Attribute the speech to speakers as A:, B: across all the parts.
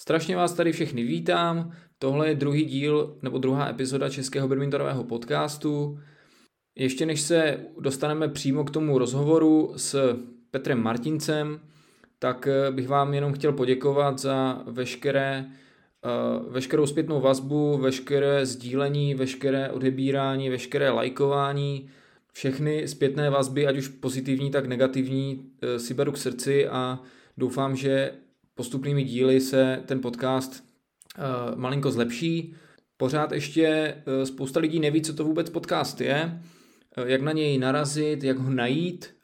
A: Strašně vás tady všechny vítám. Tohle je druhý díl nebo druhá epizoda Českého badmintonového podcastu. Ještě než se dostaneme přímo k tomu rozhovoru s Petrem Martincem, tak eh, bych vám jenom chtěl poděkovat za veškeré, uh, veškerou zpětnou vazbu, veškeré sdílení, veškeré odebírání, veškeré lajkování, všechny zpětné vazby, ať už pozitivní, tak negativní, uh, si beru k srdci a doufám, že postupnými díly se ten podcast uh, malinko zlepší. Pořád ještě uh, spousta lidí neví, co to vůbec podcast je, uh, jak na něj narazit, jak ho najít,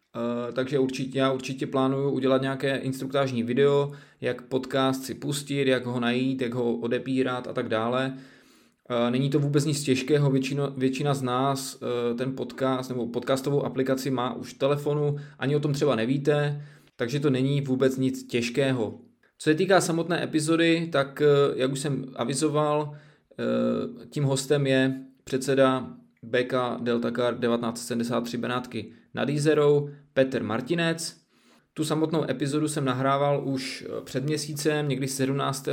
A: takže určitě, já určitě plánuju udělat nějaké instruktážní video, jak podcast si pustit, jak ho najít, jak ho odepírat a tak dále. Není to vůbec nic těžkého, většina, většina z nás ten podcast nebo podcastovou aplikaci má už v telefonu, ani o tom třeba nevíte, takže to není vůbec nic těžkého. Co se týká samotné epizody, tak eh, jak už jsem avizoval, eh, tím hostem je předseda BK Delta Car 1973 Benátky nad Jízerou Petr Martinec. Tu samotnou epizodu jsem nahrával už eh, před měsícem, někdy 17.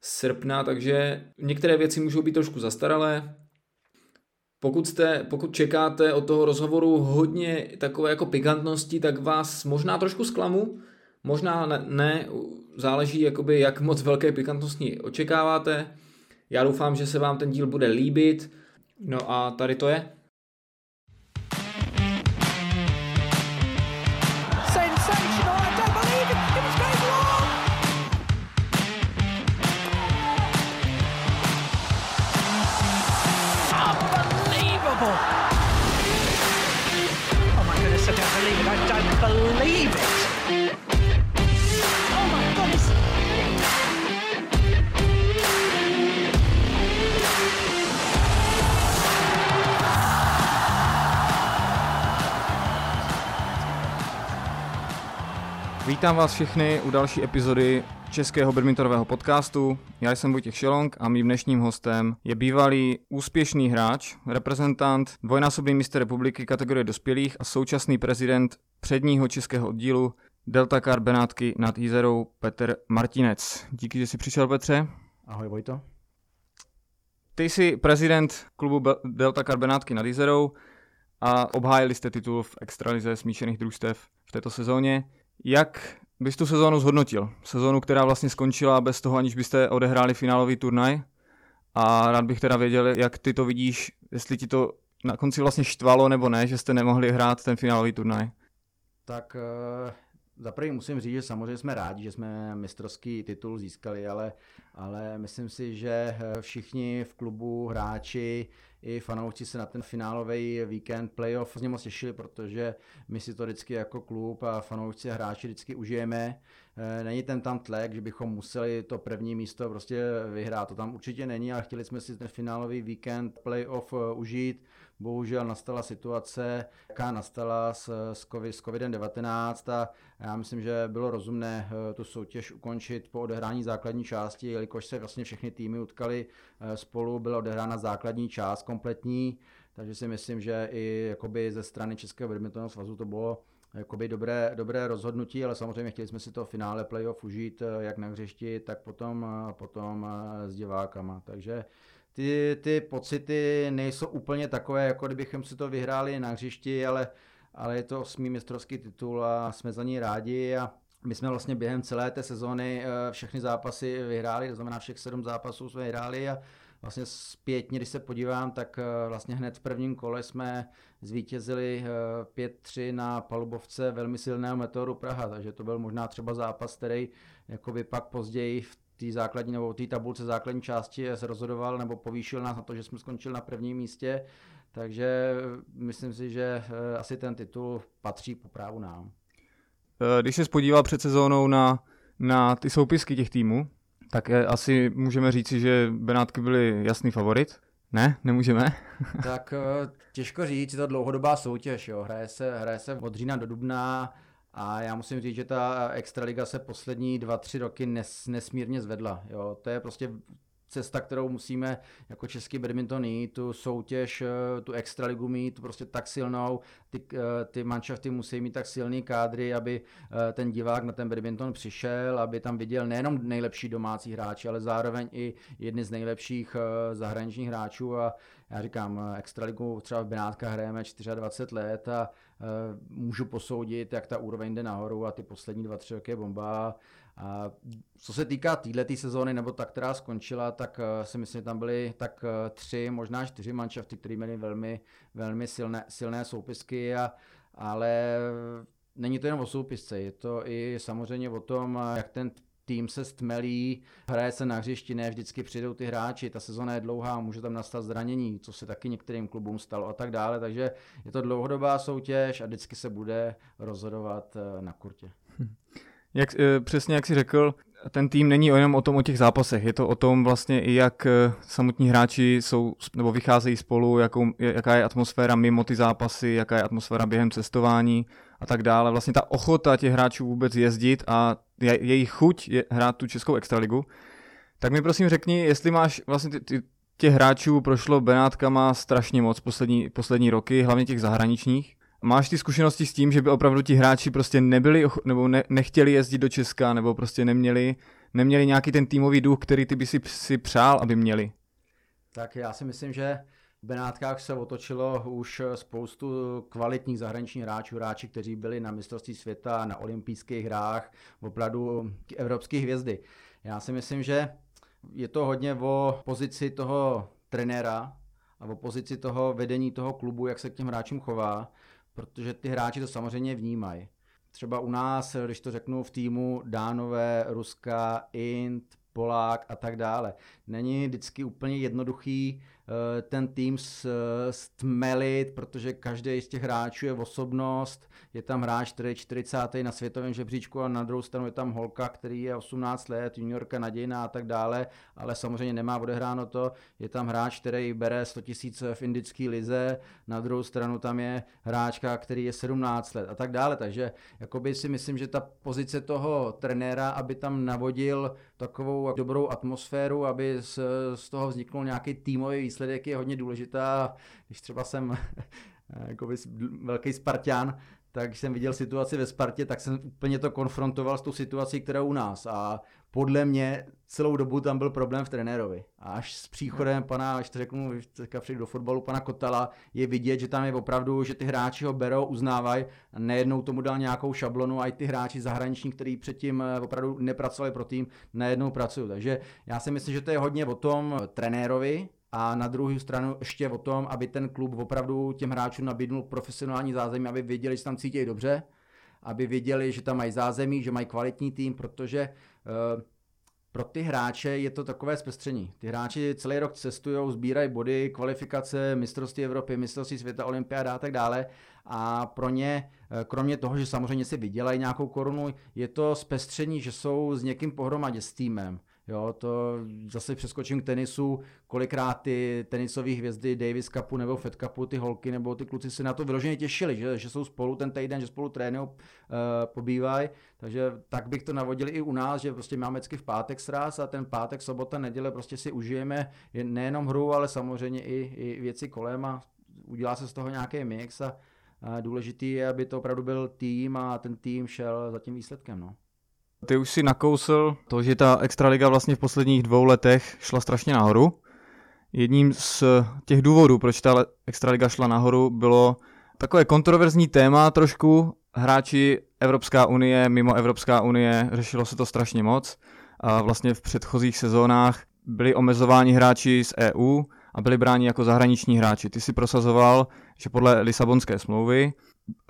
A: srpna, takže některé věci můžou být trošku zastaralé. Pokud, jste, pokud čekáte od toho rozhovoru hodně takové jako pikantnosti, tak vás možná trošku zklamu, možná ne, ne záleží, jakoby, jak moc velké pikantnosti očekáváte. Já doufám, že se vám ten díl bude líbit. No a tady to je. Vítám vás všechny u další epizody českého badmintonového podcastu. Já jsem Vojtěch Šelong a mým dnešním hostem je bývalý úspěšný hráč, reprezentant, dvojnásobný mistr republiky kategorie dospělých a současný prezident předního českého oddílu Delta Car Benátky nad Jízerou Petr Martinec. Díky, že jsi přišel, Petře.
B: Ahoj, Vojto.
A: Ty jsi prezident klubu Delta Car Benátky nad Jízerou a obhájili jste titul v extralize smíšených družstev v této sezóně. Jak bys tu sezónu zhodnotil? Sezónu, která vlastně skončila bez toho, aniž byste odehráli finálový turnaj. A rád bych teda věděl, jak ty to vidíš, jestli ti to na konci vlastně štvalo nebo ne, že jste nemohli hrát ten finálový turnaj.
B: Tak uh, za prvý musím říct, že samozřejmě jsme rádi, že jsme mistrovský titul získali, ale, ale myslím si, že eh, všichni v klubu, hráči, i fanoušci se na ten finálový víkend playoff hrozně moc těšili, protože my si to vždycky jako klub a fanoušci a hráči vždycky užijeme. Eh, není ten tam tlak, že bychom museli to první místo prostě vyhrát. To tam určitě není, ale chtěli jsme si ten finálový víkend playoff eh, užít bohužel nastala situace, jaká nastala s, s, COVID, s COVID-19 a já myslím, že bylo rozumné eh, tu soutěž ukončit po odehrání základní části, jelikož se vlastně všechny týmy utkali eh, spolu, byla odehrána základní část kompletní, takže si myslím, že i jakoby ze strany Českého badmintonového svazu to bylo jakoby dobré, dobré rozhodnutí, ale samozřejmě chtěli jsme si to finále playoff užít eh, jak na hřišti, tak potom, potom s divákama. Takže ty, ty pocity nejsou úplně takové, jako kdybychom si to vyhráli na hřišti, ale, ale je to osmý mistrovský titul a jsme za ní rádi a my jsme vlastně během celé té sezóny eh, všechny zápasy vyhráli, to znamená všech sedm zápasů jsme vyhráli a vlastně zpětně, když se podívám, tak eh, vlastně hned v prvním kole jsme zvítězili 5-3 eh, na palubovce velmi silného Meteoru Praha, takže to byl možná třeba zápas, který jakoby pak později v té základní nebo té tabulce základní části se rozhodoval nebo povýšil nás na to, že jsme skončili na prvním místě, takže myslím si, že eh, asi ten titul patří po právu nám.
A: Eh, když se spodíval před sezónou na, na ty soupisky těch týmů, tak asi můžeme říci, že Benátky byly jasný favorit. Ne, nemůžeme.
B: tak eh, těžko říct, je to dlouhodobá soutěž, jo. Hraje se, hraje se od října do dubna, a já musím říct, že ta extraliga se poslední dva, tři roky nes, nesmírně zvedla. Jo. To je prostě cesta, kterou musíme jako český badminton jít, tu soutěž, eh, tu extraligu mít prostě tak silnou, ty, eh, ty manšafty musí mít tak silný kádry, aby eh, ten divák na ten badminton přišel, aby tam viděl nejenom nejlepší domácí hráči, ale zároveň i jedny z nejlepších zahraničních hráčů a já říkám, extraligu třeba v Benátkách hrajeme 24 let a můžu posoudit, jak ta úroveň jde nahoru a ty poslední dva, tři roky je bomba. A co se týká této sezóny, nebo ta, která skončila, tak uh, si myslím, že tam byly tak uh, tři, možná čtyři manšafty, které měly velmi, velmi silné, silné soupisky, a, ale není to jenom o soupisce, je to i samozřejmě o tom, jak ten tým se stmelí, hraje se na hřišti, ne vždycky přijdou ty hráči, ta sezona je dlouhá, může tam nastat zranění, co se taky některým klubům stalo a tak dále, takže je to dlouhodobá soutěž a vždycky se bude rozhodovat eh, na kurtě. Hm.
A: Jak, eh, přesně jak jsi řekl, ten tým není jenom o tom o těch zápasech, je to o tom vlastně i jak eh, samotní hráči jsou nebo vycházejí spolu, jakou, jaká je atmosféra mimo ty zápasy, jaká je atmosféra během cestování a tak dále. Vlastně ta ochota těch hráčů vůbec jezdit a je, jejich chuť je hrát tu českou extraligu. Tak mi prosím řekni, jestli máš vlastně ty, ty, těch hráčů prošlo Benátkama strašně moc poslední, poslední roky, hlavně těch zahraničních. Máš ty zkušenosti s tím, že by opravdu ti hráči prostě nebyli nebo ne, nechtěli jezdit do Česka nebo prostě neměli, neměli nějaký ten týmový duch, který ty by si, si přál, aby měli?
B: Tak já si myslím, že v Benátkách se otočilo už spoustu kvalitních zahraničních hráčů, hráči, kteří byli na mistrovství světa, na olympijských hrách, opravdu evropské hvězdy. Já si myslím, že je to hodně o pozici toho trenéra a o pozici toho vedení toho klubu, jak se k těm hráčům chová protože ty hráči to samozřejmě vnímají. Třeba u nás, když to řeknu v týmu Dánové, Ruska, Int, Polák a tak dále. Není vždycky úplně jednoduchý ten tým stmelit, protože každý z těch hráčů je osobnost, je tam hráč, který je 40. na světovém žebříčku a na druhou stranu je tam holka, který je 18 let, juniorka nadějná a tak dále, ale samozřejmě nemá odehráno to, je tam hráč, který bere 100 tisíc v indické lize, na druhou stranu tam je hráčka, který je 17 let a tak dále, takže jakoby si myslím, že ta pozice toho trenéra, aby tam navodil takovou dobrou atmosféru, aby z, z toho vzniknul nějaký týmový výsledek je hodně důležitá. Když třeba jsem jako velký Spartan, tak jsem viděl situaci ve Spartě, tak jsem úplně to konfrontoval s tou situací, která u nás. A podle mě celou dobu tam byl problém v trenérovi. A až s příchodem pana, až to řeknu, teďka přijdu do fotbalu, pana Kotala, je vidět, že tam je opravdu, že ty hráči ho berou, uznávají nejednou tomu dal nějakou šablonu a i ty hráči zahraniční, kteří předtím eh, opravdu nepracovali pro tým, najednou pracují. Takže já si myslím, že to je hodně o tom trenérovi, a na druhou stranu ještě o tom, aby ten klub opravdu těm hráčům nabídnul profesionální zázemí, aby věděli, že tam cítí dobře, aby věděli, že tam mají zázemí, že mají kvalitní tým, protože uh, pro ty hráče je to takové zpestření. Ty hráči celý rok cestují, sbírají body, kvalifikace, mistrovství Evropy, mistrovství světa, olympiáda a tak dále. A pro ně, eh, kromě toho, že samozřejmě si vydělají nějakou korunu, je to zpestření, že jsou s někým pohromadě, s týmem. Jo, to zase přeskočím k tenisu, kolikrát ty tenisové hvězdy Davis Cupu nebo Fed Cupu, ty holky nebo ty kluci se na to vyloženě těšili, že, že jsou spolu ten týden, že spolu trénují, uh, pobývají, takže tak bych to navodil i u nás, že prostě máme vždycky v pátek sraz a ten pátek, sobota, neděle prostě si užijeme nejenom hru, ale samozřejmě i, i věci kolem a udělá se z toho nějaký mix a, a důležitý je, aby to opravdu byl tým a ten tým šel za tím výsledkem. No.
A: Ty už si nakousl to, že ta Extraliga vlastně v posledních dvou letech šla strašně nahoru. Jedním z těch důvodů, proč ta Extraliga šla nahoru, bylo takové kontroverzní téma trošku. Hráči Evropská unie, mimo Evropská unie, řešilo se to strašně moc. A vlastně v předchozích sezónách byli omezováni hráči z EU a byli bráni jako zahraniční hráči. Ty si prosazoval, že podle Lisabonské smlouvy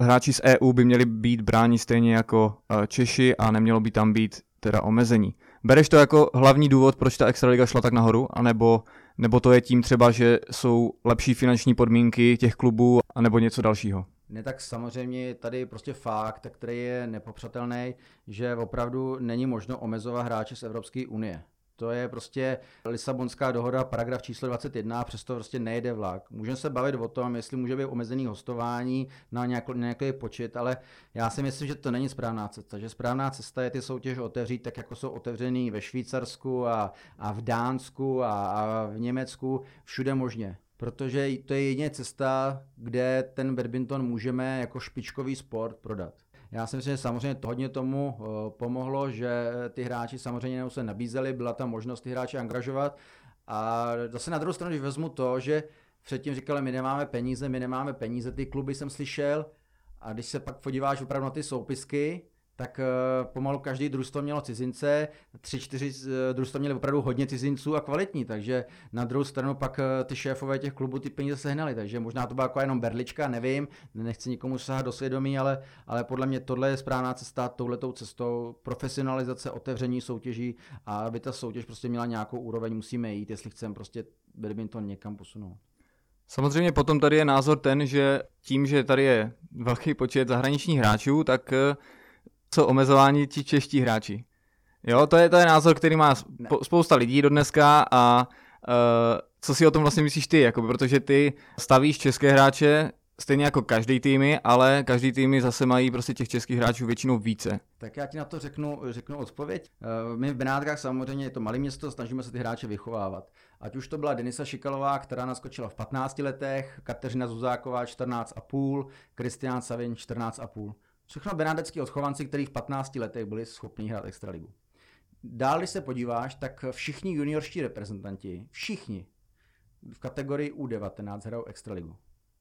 A: hráči z EU by měli být bráni stejně jako eh, Češi a nemělo by tam být teda omezení. Bereš to jako hlavní důvod, proč ta Extraliga šla tak nahoru, anebo, nebo to je tím třeba, že jsou lepší finanční podmínky těch klubů, anebo něco dalšího?
B: Ne, tak samozřejmě tady prostě fakt, který je nepopřatelný, že opravdu není možno omezovat hráče z Evropské unie. To je prostě Lisabonská dohoda, paragraf číslo 21, a přesto prostě nejde vlak. Můžeme se bavit o tom, jestli může být omezený hostování na nějaký, nějaký počet, ale já si myslím, že to není správná cesta. Že správná cesta je ty soutěže otevřít tak, jako jsou otevřený ve Švýcarsku a, a v Dánsku a, a v Německu, všude možně protože to je jedině cesta, kde ten badminton můžeme jako špičkový sport prodat. Já si myslím, že samozřejmě to hodně tomu eh, pomohlo, že ty hráči samozřejmě se nabízeli, byla tam možnost ty hráče angažovat. A zase na druhou stranu, když vezmu to, že předtím říkali, my nemáme peníze, my nemáme peníze, ty kluby jsem slyšel, a když se pak podíváš opravdu na ty soupisky, tak uh, pomalu každý družstvo mělo cizince, tři, čtyři uh, družstva měli opravdu hodně cizinců a kvalitní, takže na druhou stranu pak uh, ty šéfové těch klubů ty peníze sehnali, takže možná to byla jako jenom berlička, nevím, nechci nikomu sahat do svědomí, ale, ale podle mě tohle je správná cesta, touhletou cestou profesionalizace, otevření soutěží a aby ta soutěž prostě měla nějakou úroveň, musíme jít, jestli chceme prostě badminton někam posunout.
A: Samozřejmě potom tady je názor ten, že tím, že tady je velký počet zahraničních hráčů, tak co omezování ti čeští hráči. Jo, to je, to je názor, který má spousta lidí do dneska a uh, co si o tom vlastně myslíš ty, jako, protože ty stavíš české hráče stejně jako každý týmy, ale každý týmy zase mají prostě těch českých hráčů většinou více.
B: Tak já ti na to řeknu, řeknu odpověď. Eh, my v Benátkách samozřejmě je to malé město, snažíme se ty hráče vychovávat. Ať už to byla Denisa Šikalová, která naskočila v 15 letech, Kateřina Zuzáková 14,5, Kristián Savin 14,5. Všechno benádecký odchovanci, kteří v 15 letech byli schopni hrát extraligu. Dál, když se podíváš, tak všichni juniorští reprezentanti, všichni v kategorii U19 hrajou extraligu.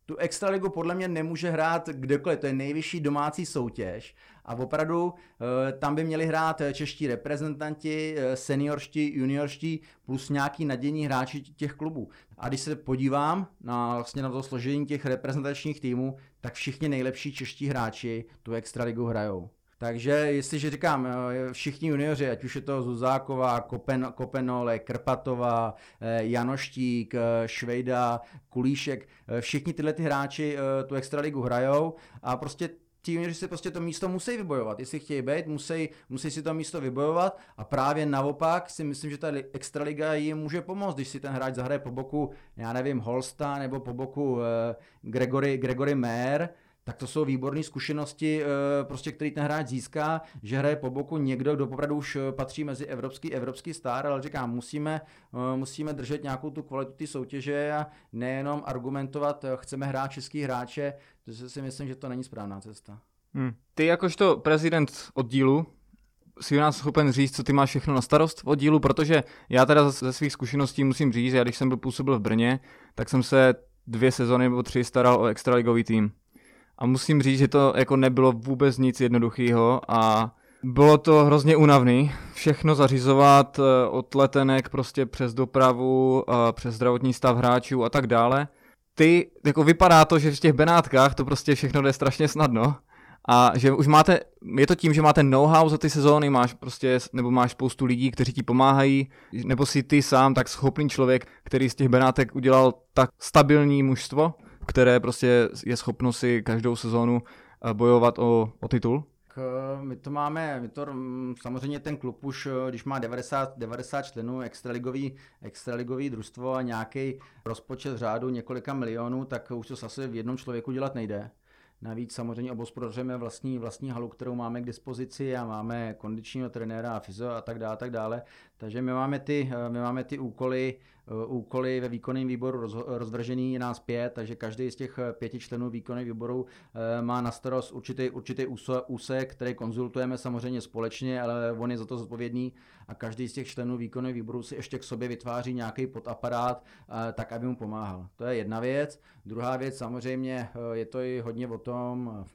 B: Tu extraligu podle mě nemůže hrát kdekoliv, to je nejvyšší domácí soutěž a opravdu eh, tam by měli hrát čeští reprezentanti, eh, seniorští, juniorští plus nějaký nadějní hráči těch klubů. A když se podívám na, vlastně na to složení těch reprezentačních týmů, tak všichni nejlepší čeští hráči tu extraligu hrajou. Takže jestliže říkám, eh, všichni junioři, ať už je to Zuzáková, Kopen, Kopenole, Krpatová, eh, Janoštík, eh, Švejda, Kulíšek, všichni tyhle ty hráči tu extraligu hrajou a prostě ti junioři si prostě to místo musí vybojovat. Jestli chtějí být, musí, musí si to místo vybojovat a právě naopak si myslím, že ta extraliga jim může pomoct, když si ten hráč zahraje po boku, já nevím, Holsta nebo po boku Gregory, Gregory Mayer, tak to jsou výborné zkušenosti, eh, prostě, který ten hráč získá, že hraje po boku někdo, kdo opravdu už eh, patří mezi evropský, evropský star, ale říkám, musíme, eh, musíme držet nějakou tu kvalitu ty soutěže a nejenom argumentovat, chceme hrát český hráče, to si myslím, že to není správná cesta.
A: Hmm. Ty jakožto prezident oddílu, si nás schopen říct, co ty máš všechno na starost v oddílu, protože já teda ze svých zkušeností musím říct, já když jsem byl působil v Brně, tak jsem se dvě sezony nebo tři staral o extraligový tým a musím říct, že to jako nebylo vůbec nic jednoduchého a bylo to hrozně únavný, všechno zařizovat eh, od letenek prostě přes dopravu, přes zdravotní stav hráčů a tak dále. Ty, jako vypadá to, že v těch Benátkách to prostě všechno jde strašně snadno a že už máte, je to tím, že máte know-how za ty sezóny, máš prostě, nebo máš spoustu lidí, kteří ti pomáhají, nebo si ty sám tak schopný člověk, který z těch Benátek udělal tak stabilní mužstvo, které prostě je schopno si každou sezónu eh, bojovat o, o titul?
B: My to máme, my to, mm, samozřejmě ten klub už, eh, když má 90, 90 členů, extraligový, extraligový družstvo a nějaký rozpočet řádu několika milionů, tak už to zase v jednom člověku dělat nejde. Navíc samozřejmě obospodařujeme vlastní, vlastní halu, kterou máme k dispozici a máme kondičního trenéra a fyzio a tak dále, tak dále. Takže my máme ty, eh, my máme ty úkoly, Eh, úkoly ve výkonném výboru roz, rozvržený, je nás pět, takže každý z těch eh, pěti členů výkonného výboru eh, má na starost určitý, určitý úsek, který konzultujeme samozřejmě společně, ale on je za to zodpovědný a každý z těch členů výkonného výboru si ještě k sobě vytváří nějaký podaparát, tak aby mu pomáhal. To je jedna věc. Druhá věc samozřejmě je to i hodně o tom,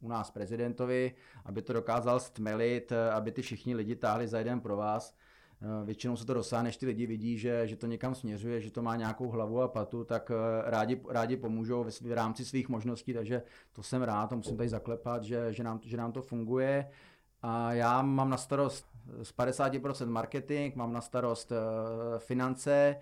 B: u nás prezidentovi, aby to dokázal stmelit, aby ty všichni lidi táhli za jeden pro vás. Eh, většinou se to dosáhne, než ty lidi vidí, že, že to někam směřuje, že to má nějakou hlavu a patu, tak eh, rádi, rádi pomůžou v rámci svých možností, takže to jsem rád a musím tady zaklepat, že, že, nám, že nám to funguje. A já mám na starost z 50% marketing, mám na starost eh, finance,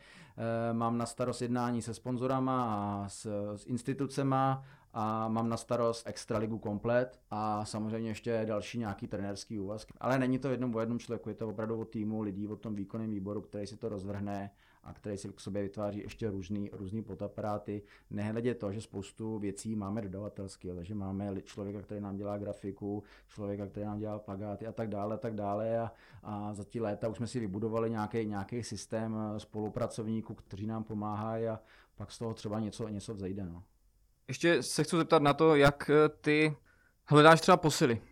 B: mám na starost jednání se sponzorama a s, s institucema a mám na starost extraligu komplet a samozřejmě ještě další nějaký trenérský úvazky. Ale není to jednom o jednom člověku, je to opravdu o týmu lidí, o tom výkonném výboru, který si to rozvrhne a který si k sobě vytváří ještě různý, různý potaparáty. Nehledě to, že spoustu věcí máme dodavatelské, takže máme člověka, který nám dělá grafiku, člověka, který nám dělá plagáty a tak dále, a tak dále a, a za ty léta už jsme si vybudovali nějaký, nějaký systém spolupracovníků, kteří nám pomáhají a pak z toho třeba něco, něco vzejde. No.
A: Ještě se chci zeptat na to, jak eh, ty hledáš třeba posily.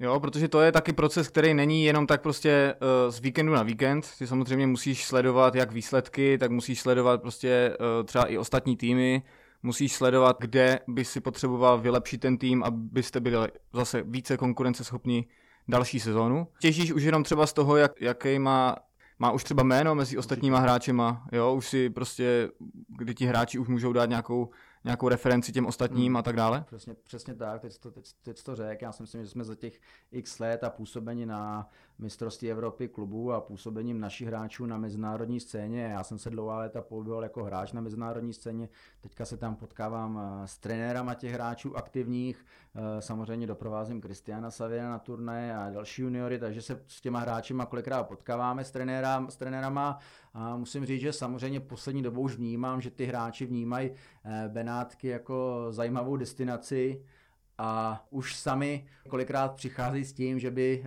A: Jo, protože to je taky proces, který není jenom tak prostě uh, z víkendu na víkend. Ty samozřejmě musíš sledovat jak výsledky, tak musíš sledovat prostě uh, třeba i ostatní týmy, musíš sledovat, kde by si potřeboval vylepšit ten tým, abyste byli zase více konkurenceschopní další sezónu. Těžíš už jenom třeba z toho, jak, jaký má má už třeba jméno mezi ostatníma hráčema, jo, už si prostě, kdy ti hráči už můžou dát nějakou nějakou referenci těm ostatním hmm. a tak dále?
B: Přesně, přesně tak, teď to, teď, teď to řek. Já si myslím, že jsme za těch x let a působení na mistrovství Evropy klubů a působením našich hráčů na mezinárodní scéně. Já jsem se dlouhá léta pohyboval jako hráč na mezinárodní scéně, teďka se tam potkávám eh, s trenérama těch hráčů aktivních, eh, samozřejmě doprovázím Kristiana Saviena na turné a další juniory, takže se s těma hráčima kolikrát potkáváme s, trenéra, s trenérama. A musím říct, že samozřejmě poslední dobou už vnímám, že ty hráči vnímají eh, Benátky jako zajímavou destinaci, a už sami kolikrát přichází s tím, že by,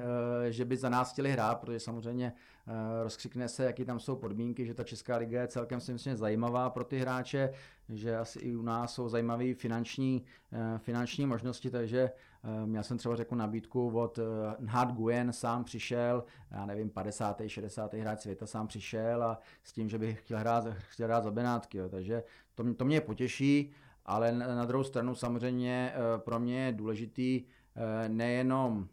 B: eh, že by za nás chtěli hrát, protože samozřejmě eh, rozkřikne se, jaký tam jsou podmínky, že ta Česká liga je celkem si myslím zajímavá pro ty hráče, že asi i u nás jsou zajímavé finanční, eh, finanční možnosti, takže já jsem třeba řekl nabídku od Nhad Nguyen, sám přišel, já nevím, 50. 60. hráč světa sám přišel a s tím, že by chtěl hrát, chtěl hrát za Benátky, jo. takže to, to mě potěší ale na druhou stranu samozřejmě eh, pro mě je důležitý eh, nejenom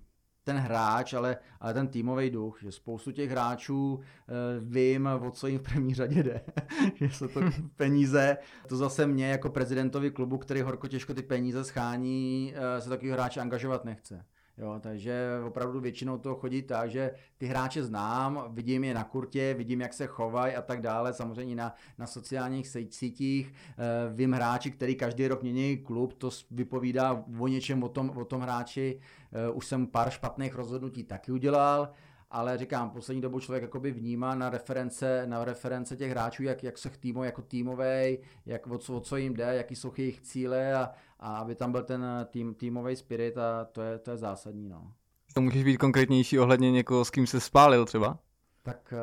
B: ten hráč, ale, ale ten týmový duch, že spoustu těch hráčů e, vím, o co jim v první řadě jde, že jsou to peníze. To zase mě jako prezidentovi klubu, který horko těžko ty peníze schání, e, se takový hráč angažovat nechce. Jo, takže opravdu většinou to chodí tak, že ty hráče znám, vidím je na kurtě, vidím, jak se chovají a tak dále, samozřejmě na, na sociálních sítích. E, vím hráči, který každý rok mění klub, to vypovídá o něčem o tom, o tom hráči. E, už jsem pár špatných rozhodnutí taky udělal, ale říkám, poslední dobu člověk jakoby vnímá na reference, na reference těch hráčů, jak, jak se týmu jako týmový, jak, o, co, o co jim jde, jaký jsou jejich cíle a, a aby tam byl ten tým, týmový spirit a to je, to je zásadní. No.
A: To můžeš být konkrétnější ohledně někoho, s kým se spálil třeba?
B: Tak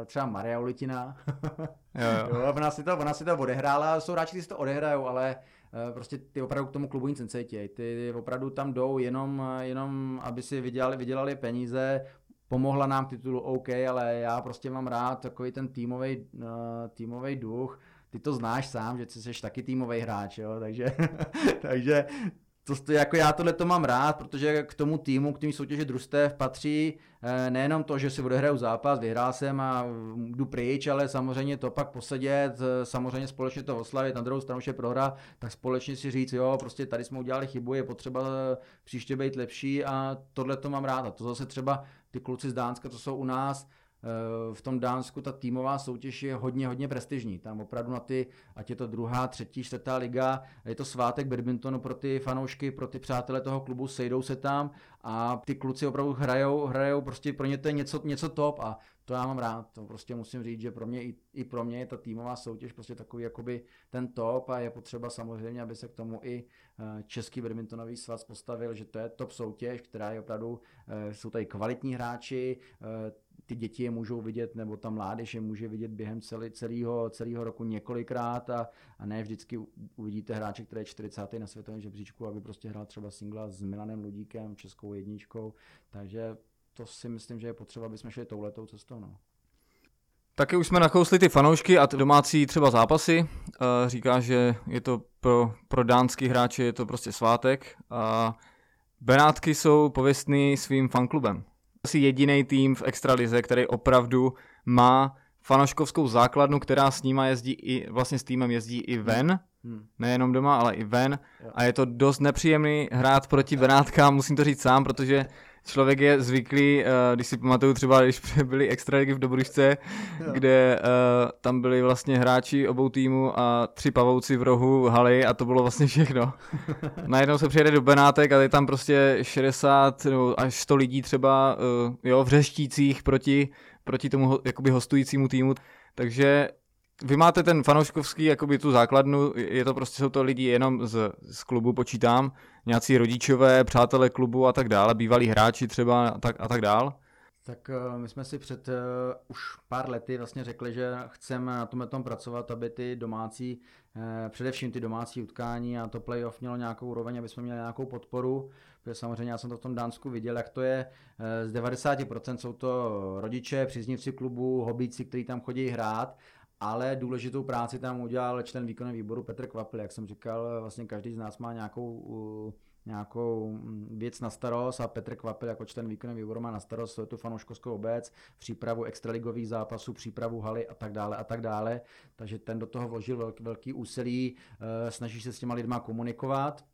B: uh, třeba Maria Ulitina.
A: jo, jo.
B: jo, ona, si to, ona si to odehrála, jsou hráči, kteří si to odehrajou, ale uh, prostě ty opravdu k tomu klubu nic necítí. Ty opravdu tam jdou jenom, jenom aby si vydělali, vydělali peníze, pomohla nám titulu OK, ale já prostě mám rád takový ten týmový týmový duch. Ty to znáš sám, že jsi taky týmový hráč, jo? takže, takže to, to, jako já tohle to mám rád, protože k tomu týmu, k tým soutěži družstev patří eh, nejenom to, že si odehraju zápas, vyhrál jsem a jdu pryč, ale samozřejmě to pak posedět, eh, samozřejmě společně to oslavit, na druhou stranu, že prohra, tak společně si říct, jo, prostě tady jsme udělali chybu, je potřeba eh, příště být lepší a tohle to mám rád. A to zase třeba ty kluci z Dánska, co jsou u nás, v tom Dánsku ta týmová soutěž je hodně, hodně prestižní. Tam opravdu na ty, ať je to druhá, třetí, čtvrtá liga, je to svátek badmintonu pro ty fanoušky, pro ty přátelé toho klubu, sejdou se tam a ty kluci opravdu hrajou, hrajou prostě pro ně to je něco, něco top a to já mám rád. To prostě musím říct, že pro mě i, i pro mě je ta týmová soutěž prostě takový jakoby ten top a je potřeba samozřejmě, aby se k tomu i eh, Český badmintonový svaz postavil, že to je top soutěž, která je opravdu, eh, jsou tady kvalitní hráči, eh, ty děti je můžou vidět, nebo ta mládež je může vidět během celý, celého, celého roku několikrát a, a ne vždycky uvidíte hráče, který je 40. na světovém žebříčku, aby prostě hrál třeba singla s Milanem Ludíkem, českou jedničkou, takže to si myslím, že je potřeba, aby jsme šli touhletou cestou. No.
A: Taky už jsme nakousli ty fanoušky a domácí třeba zápasy. Říká, že je to pro, pro dánský hráče je to prostě svátek. A Benátky jsou pověstný svým fanklubem. Asi jediný tým v extralize, který opravdu má fanoškovskou základnu, která s nima jezdí i, vlastně s týmem jezdí i ven, hmm. nejenom doma, ale i ven. Jo. A je to dost nepříjemný hrát proti Benátkám, musím to říct sám, protože člověk je zvyklý, uh, když si pamatuju třeba, když byli extraligy v Dobrušce, kde uh, tam byli vlastně hráči obou týmů a tři pavouci v rohu haly a to bylo vlastně všechno. Najednou se přijede do Benátek a je tam prostě 60 nebo až 100 lidí třeba uh, jo, v řeštících proti, proti tomu jakoby hostujícímu týmu. Takže vy máte ten fanouškovský, jakoby tu základnu, je to prostě, jsou to lidi jenom z, z klubu, počítám, nějací rodičové, přátelé klubu a tak dále, bývalí hráči třeba a tak, a tak dále.
B: Tak eh, my jsme si před uh, už pár lety vlastně řekli, že chceme na tom tom pracovat, aby ty domácí, uh, především ty domácí utkání a to playoff mělo nějakou úroveň, aby jsme měli nějakou podporu, protože samozřejmě já jsem to v tom Dánsku viděl, jak to je. Uh, z 90% jsou to rodiče, příznivci klubu, hobíci, kteří tam chodí hrát ale důležitou práci tam udělal člen výkonného výboru Petr Kvapl, jak jsem říkal, vlastně každý z nás má nějakou nějakou mm, věc na starost a Petr Kvapl jako člen výkonného výboru má na starost tu fanouškovskou obec, přípravu extraligových zápasů, přípravu haly a tak dále a tak dále. Takže ten do toho vložil velký, velký úsilí, eh, snaží se s těma lidma komunikovat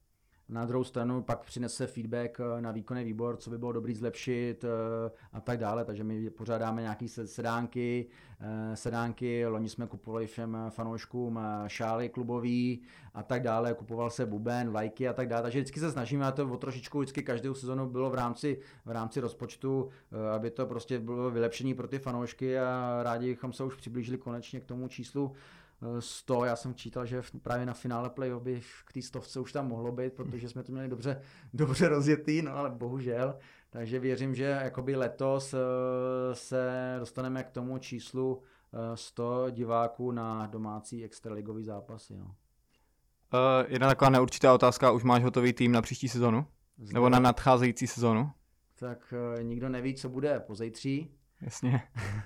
B: na druhou stranu pak přinese feedback eh, na výkonný výbor, co by bylo dobrý zlepšit eh, a tak dále, takže my pořádáme nějaké sedánky, eh, sedánky, loni jsme kupovali všem fanouškům šály klubový a tak dále, kupoval se buben, lajky a tak dále, takže vždycky se snažíme, a to o trošičku vždycky každou sezonu bylo v rámci, v rámci rozpočtu, aby to prostě bylo vylepšení pro ty fanoušky a rádi bychom se už přiblížili konečně k tomu číslu 100, já jsem čítal, že právě na finále playoff by k té stovce už tam mohlo být, protože jsme to měli dobře, dobře rozjetý, no ale bohužel. Takže věřím, že jakoby letos eh, se dostaneme k tomu číslu 100 eh, diváků na domácí extraligový zápasy. No.
A: Uh, jedna taková neurčitá otázka, už máš hotový tým na příští sezonu? Zde... Nebo na nadcházející sezonu?
B: Tak uh, nikdo neví, co bude po zejtří,
A: Jasně.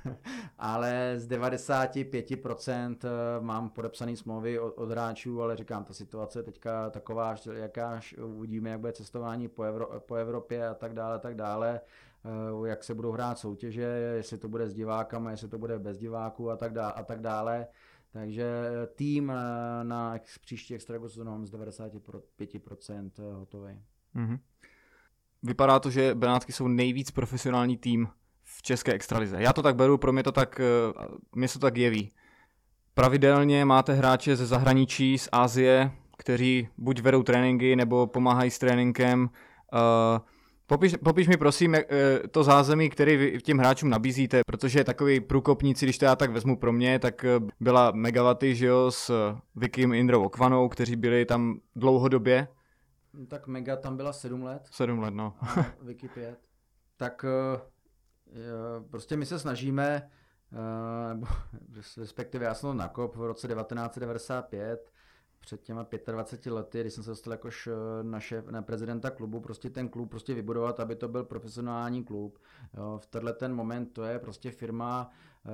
B: ale z 95% eh, mám podepsaný smlouvy od, od hráčů, ale říkám, ta situace je teďka taková, jaká uvidíme, jak bude cestování po, Evro, po Evropě a tak dále, tak dále eh, jak se budou hrát soutěže, jestli to bude s divákama, jestli to bude bez diváků a tak dále. A tak dále. Takže tým eh, na příští extra sezónu mám z 95% hotový. Mm-hmm.
A: Vypadá to, že Benátky jsou nejvíc profesionální tým v české extralize. Já to tak beru, pro mě to tak, eh, mě se to tak jeví. Pravidelně máte hráče ze zahraničí, z Asie, kteří buď vedou tréninky, nebo pomáhají s tréninkem. Uh, Popiš, popiš mi prosím eh, to zázemí, který vy těm hráčům nabízíte, protože takový průkopníci, když to já tak vezmu pro mě, tak byla Megavaty, že jo, s Vikim Indrou Okvanou, kteří byli tam dlouhodobě.
B: Tak Mega tam byla sedm let.
A: Sedm let, no.
B: Vicky pět. Tak Prostě my se snažíme, eh, nebo respektive já jsem nakop v roce 1995, před těma 25 lety, když jsem se dostal jakož eh, na, šéf, na prezidenta klubu, prostě ten klub prostě vybudovat, aby to byl profesionální klub. Jo, v tenhle ten moment to je prostě firma uh,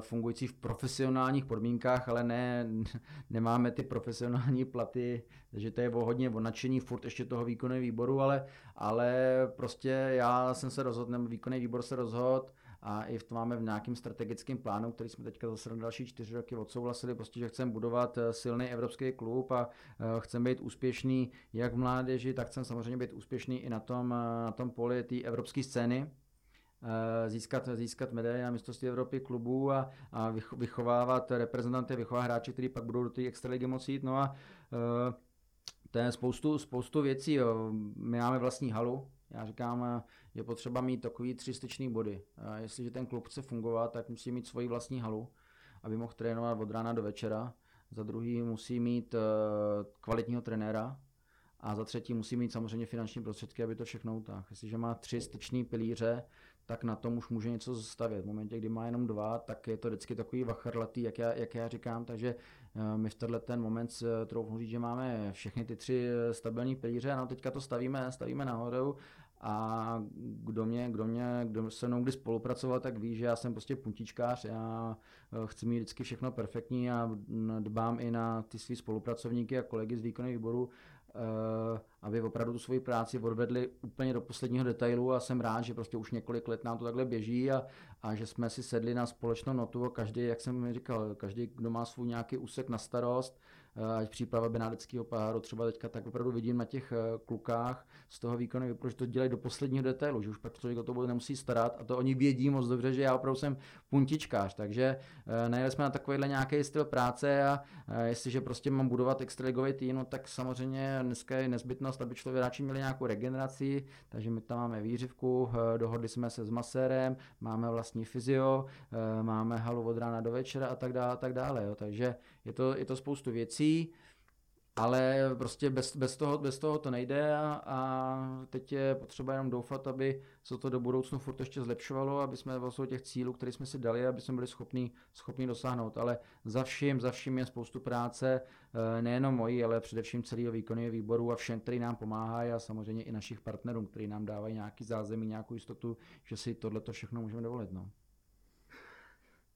B: fungující v profesionálních podmínkách, ale ne, nemáme ty profesionální platy, takže to je o hodně o nadšení furt ještě toho výkonného výboru, ale, ale prostě já jsem se rozhodl, nebo výkonný výbor se rozhodl, a i v tom máme v nějakém strategickém plánu, který jsme teďka zase na další čtyři roky odsouhlasili, prostě, že chceme budovat eh, silný evropský klub a eh, chceme být úspěšný jak v mládeži, tak chceme samozřejmě být úspěšný i na tom, eh, na tom poli té evropské scény získat, získat medaile na mistrovství Evropy klubů a, a vychovávat reprezentanty, vychovávat hráče, kteří pak budou do té extraligy moci jít. No a to je spoustu, spoustu věcí. Jo. My máme vlastní halu, já říkám, je potřeba mít takový tři styčný body. Jestliže ten klub chce fungovat, tak musí mít svoji vlastní halu, aby mohl trénovat od rána do večera. Za druhý musí mít eh, kvalitního trenéra, a za třetí musí mít samozřejmě finanční prostředky, aby to všechno utáhl. Jestliže má tři styčný pilíře, tak na tom už může něco zastavit. V momentě, kdy má jenom dva, tak je to vždycky takový vachrlatý, jak já, jak já říkám, takže eh, my v tenhle ten moment troufnu říct, že máme všechny ty tři eh, stabilní pilíře no teďka to stavíme, stavíme nahoru. A kdo mě, kdo mě, kdo se mnou kdy spolupracoval, tak ví, že já jsem prostě puntičkář, já eh, chci mít vždycky všechno perfektní a dbám i na ty svý spolupracovníky a kolegy z výkonných výboru, aby opravdu tu svoji práci odvedli úplně do posledního detailu a jsem rád, že prostě už několik let nám to takhle běží a, a že jsme si sedli na společnou notu a každý, jak jsem říkal, každý, kdo má svůj nějaký úsek na starost, Eh, ať příprava Benádeckého poháru, třeba teďka tak opravdu vidím na těch eh, klukách z toho výkonu, protože to dělají do posledního detailu, že už pak člověk o to bude nemusí starat a to oni vědí moc dobře, že já opravdu jsem puntičkář, takže eh, najeli jsme na takovýhle nějaký styl práce a jestliže prostě mám budovat extraligový tým, no, tak samozřejmě dneska je nezbytnost, aby člověk měli nějakou regeneraci, takže my tam máme výřivku, dohodli jsme se s masérem, máme vlastní fyzio, máme halu od rána do večera a tak dále, a tak dále, jo. takže je to, je to spoustu věcí, ale prostě bez, bez, toho, bez toho to nejde a, a teď je potřeba jenom doufat, aby se to do budoucnu furt ještě zlepšovalo, aby jsme vlastně těch cílů, které jsme si dali, aby jsme byli schopni, schopni dosáhnout. Ale za vším, za vším je spoustu práce, eh, nejenom mojí, ale především celého výkonného výboru a všem, který nám pomáhají a samozřejmě i našich partnerům, kteří nám dávají nějaký zázemí, nějakou jistotu, že si tohle všechno můžeme dovolit. No.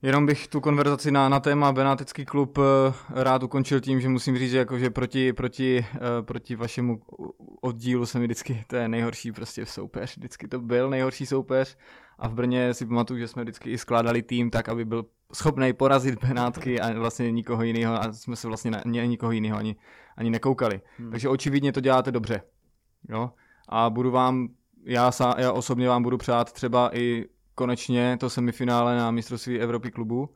A: Jenom bych tu konverzaci na, na téma Benátecký klub eh, rád ukončil tím, že musím říct, že, jako, že proti, proti, eh, proti vašemu oddílu jsem vždycky, to je nejhorší prostě soupeř, vždycky to byl nejhorší soupeř a v Brně si pamatuju, že jsme vždycky i skládali tým tak, aby byl schopný porazit Benátky a vlastně nikoho jiného a jsme se vlastně na nikoho jiného ani, ani nekoukali. Hmm. Takže očividně to děláte dobře. Jo? A budu vám, já, já osobně vám budu přát třeba i konečně to semifinále na mistrovství Evropy klubu,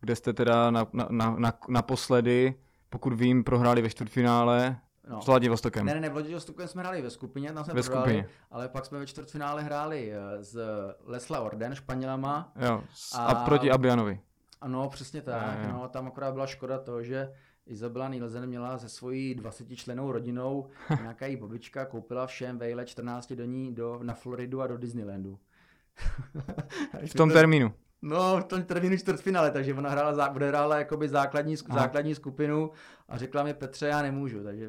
A: kde jste teda na, na, na, naposledy, pokud vím, prohráli ve čtvrtfinále No. S Vladivostokem.
B: Ne, ne, ne, Vladivostokem jsme hráli ve skupině, tam jsme ve prohráli, skupině. ale pak jsme ve čtvrtfinále hráli eh, s Lesla Orden, Španělama.
A: Jo, a, a proti Abianovi.
B: Ano, přesně tak. Je, no, tam akorát byla škoda toho, že Izabela Nielsen měla se svojí 20 členou rodinou, nějaká jí babička koupila všem vejle 14 dní do, na Floridu a do Disneylandu.
A: V tom termínu.
B: No, v tom termínu čtvrtfinále, takže ona hrála, bude hrála jakoby základní, základní skupinu a řekla mi Petře, já nemůžu, takže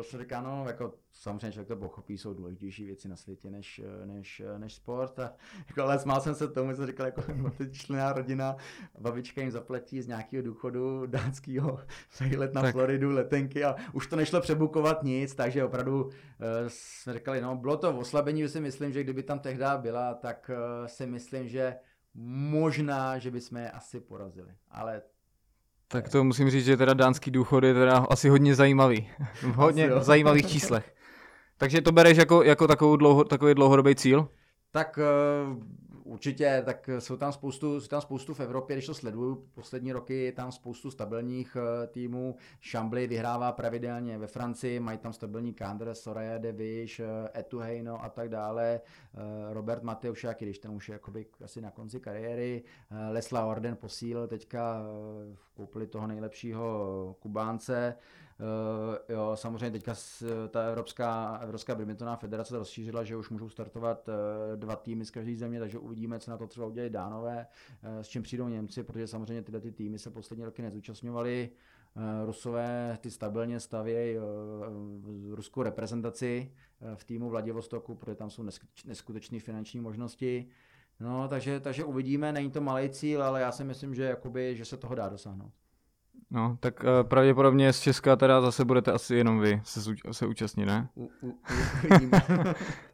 B: eh, se říká, no, jako samozřejmě člověk to pochopí, jsou důležitější věci na světě než, eh, než, eh, než sport, a, jako, ale smál jsem se tomu, jsem říkal, jako člená rodina, babička jim zaplatí z nějakého důchodu dánského let na tak. Floridu, letenky a už to nešlo přebukovat nic, takže opravdu uh, jsme říkali, no, bylo to v oslabení, si myslím, že kdyby tam tehdy byla, tak uh, si myslím, že možná, že bychom je asi porazili, ale
A: tak to musím říct, že teda dánský důchod je teda asi hodně zajímavý. V hodně zajímavých číslech. Takže to bereš jako, jako takovou dlouho, takový dlouhodobý cíl?
B: Tak uh, Určitě, tak jsou tam spoustu, jsou tam spoustu v Evropě, když to sleduju poslední roky, je tam spoustu stabilních uh, týmů. Chambly vyhrává pravidelně ve Francii, mají tam stabilní kádr, Soraya Deviš, uh, Etuheino a tak dále. Uh, Robert Mateuš, jak když ten už je jakoby asi na konci kariéry. Lesla Orden posílil teďka, koupili toho nejlepšího Kubánce. Uh, jo, samozřejmě teďka ta Evropská, Evropská badmintonová federace rozšířila, že už můžou startovat uh, dva týmy z každé země, takže uvidíme, co na to třeba udělají dánové, uh, s čím přijdou Němci, protože samozřejmě tyhle ty týmy se poslední roky nezúčastňovaly. Rusové ty stabilně stavějí ruskou reprezentaci v týmu Vladivostoku, protože tam jsou neskutečné finanční možnosti. No, takže, takže uvidíme, není to malý cíl, ale já si myslím, že, jakoby, že se toho dá dosáhnout.
A: No, tak uh, pravděpodobně z Česka teda zase budete asi jenom vy se, se účastnit, ne?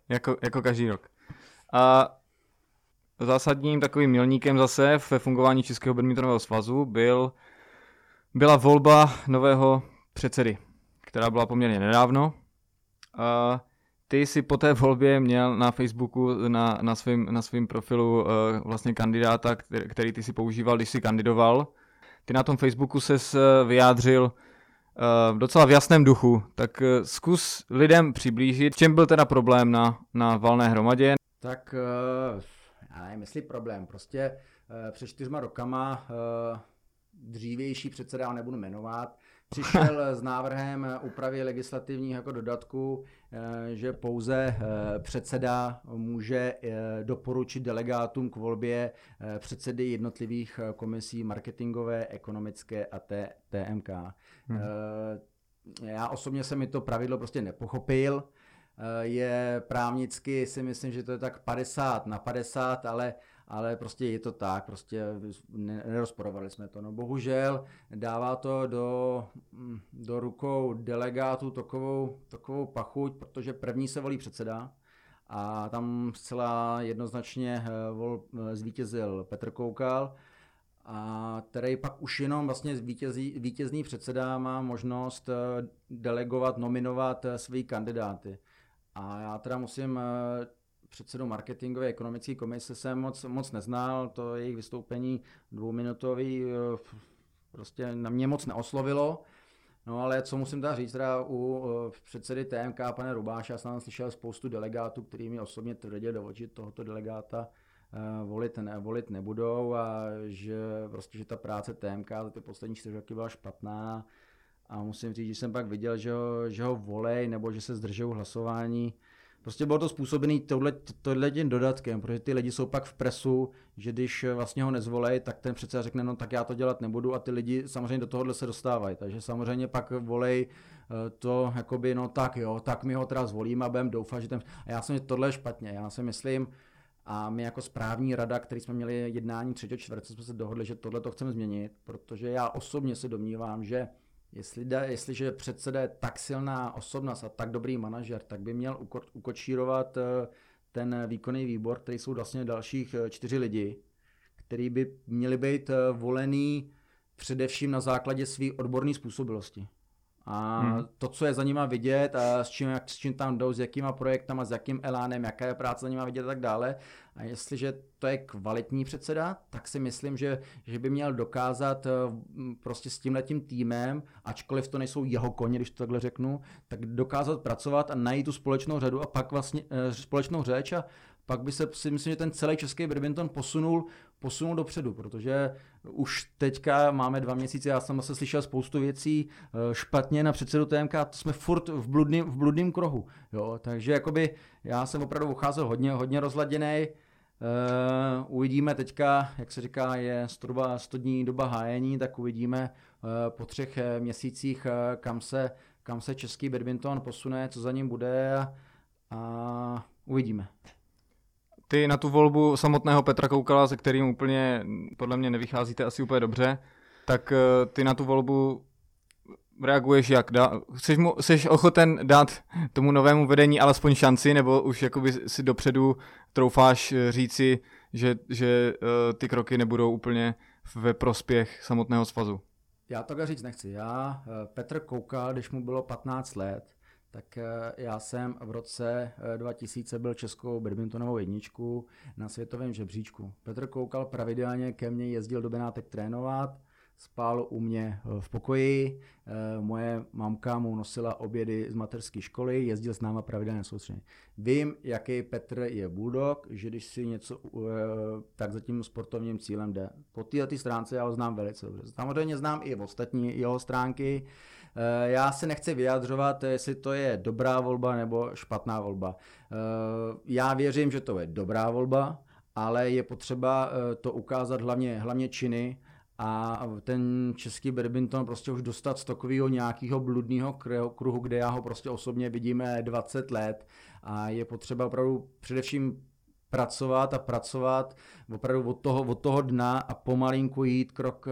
A: Jako, jako každý rok. A zásadním takovým milníkem zase ve fungování Českého badmintonového svazu byl, byla volba nového předsedy, která byla poměrně nedávno. A ty si po té volbě měl na Facebooku na, na, svým, na svým profilu uh, vlastně kandidáta, který, který ty si používal, když si kandidoval ty na tom Facebooku se eh, vyjádřil uh, docela v jasném duchu, tak uh, zkus lidem přiblížit, v čem byl teda problém na, na valné hromadě.
B: Tak já nevím, jestli problém, prostě před čtyřma rokama dřívější předseda, nebudu jmenovat, přišel s návrhem úpravy legislativních jako dodatku, eh, že pouze eh, předseda může eh, doporučit delegátům k volbě předsedy jednotlivých komisí marketingové, ekonomické a TMK. Hmm. Já osobně jsem mi to pravidlo prostě nepochopil. Je právnicky si myslím, že to je tak 50 na 50, ale ale prostě je to tak, prostě nerozporovali jsme to. No bohužel dává to do, mm, do rukou delegátů takovou, takovou pachuť, protože první se volí předseda, a tam zcela jednoznačně eh, vol, eh, zvítězil Petr Koukal, a který pak už jenom vlastně vítězí, vítězný předseda má možnost eh, delegovat, nominovat své kandidáty. A já teda musím předsedu marketingové ekonomické komise jsem moc, moc neznal, to jejich vystoupení dvouminutový prostě na mě moc neoslovilo. No ale co musím teda říct, teda u předsedy TMK, pane Rubáša, já jsem slyšel spoustu delegátů, který mi osobně tvrdili do očí tohoto delegáta volit, ne, volit nebudou a že prostě, že ta práce TMK za ty poslední čtyři roky byla špatná a musím říct, že jsem pak viděl, že ho, že ho volej nebo že se zdržou hlasování, Prostě bylo to způsobené tohle, tím dodatkem, protože ty lidi jsou pak v presu, že když vlastně ho nezvolej, tak ten přece řekne, no tak já to dělat nebudu a ty lidi samozřejmě do tohohle se dostávají. Takže samozřejmě pak volej eh, to, jakoby, no tak jo, tak my ho teda zvolíme a budeme doufat, že ten... A já jsem tohle je špatně, já si myslím, a my jako správní rada, který jsme měli jednání 3. čtvrtce, jsme se dohodli, že tohle to chceme změnit, protože já osobně se domnívám, že Jestli jestliže předseda je tak silná osobnost a tak dobrý manažer, tak by měl uko, ukočírovat eh, ten výkonný výbor, který jsou vlastně dalších eh, čtyři lidi, který by měli být eh, volený především na základě své odborné způsobilosti. A hmm. to, co je za nima vidět a s čím, jak, s čím tam jdou, s jakýma projektama, s jakým elánem, jaká je práce za nima vidět a tak dále. A jestliže to je kvalitní předseda, tak si myslím, že, že by měl dokázat eh, prostě s tímhletím týmem, ačkoliv to nejsou jeho koně, když to takhle řeknu, tak dokázat pracovat a najít tu společnou řadu a pak vlastně e, společnou řeč a pak by se si myslím, že ten celý český badminton posunul, posunul dopředu, protože už teďka máme dva měsíce, já jsem zase slyšel spoustu věcí eh, špatně na předsedu TMK, to jsme furt v bludným, v bludným krohu, jo, takže jakoby já jsem opravdu ucházel hodně, hodně rozladěný, Uh, uvidíme teďka, jak se říká, je 100, 100 dní doba hájení, tak uvidíme uh, po třech měsících, uh, kam, se, kam se český badminton posune, co za ním bude a, a uvidíme.
A: Ty na tu volbu samotného Petra Koukala, se kterým úplně podle mě nevycházíte asi úplně dobře, tak eh, ty na tu volbu reaguješ jak? Dá, jsi, mu, jsi ochoten dát tomu novému vedení alespoň šanci, nebo už jakoby si dopředu troufáš eh, říci, že, že uh, ty kroky nebudou úplně ve prospěch samotného svazu?
B: Já to říct nechci. Já, Petr Koukal, když mu bylo 15 let, tak eh, já jsem v roce 2000 eh, byl českou badmintonovou jedničku na světovém žebříčku. Petr Koukal pravidelně ke mně jezdil do Benátek trénovat, spál u mě eh, v pokoji, moje mamka mu nosila obědy z materské školy, jezdil s náma pravidelně soustředěně. Vím, jaký Petr je bulldog, že když si něco, tak za tím sportovním cílem jde. Po této stránce já ho znám velice dobře. Samozřejmě znám i ostatní jeho stránky, já se nechci vyjadřovat, jestli to je dobrá volba nebo špatná volba. Eh, já věřím, že to je dobrá volba, ale je potřeba eh, to ukázat hlavně, hlavně činy a ten český badminton prostě už dostat z takového nějakého bludného kruhu, kde já ho prostě osobně vidíme 20 let a je potřeba opravdu především pracovat a pracovat opravdu od toho, od toho dna a pomalinku jít krok,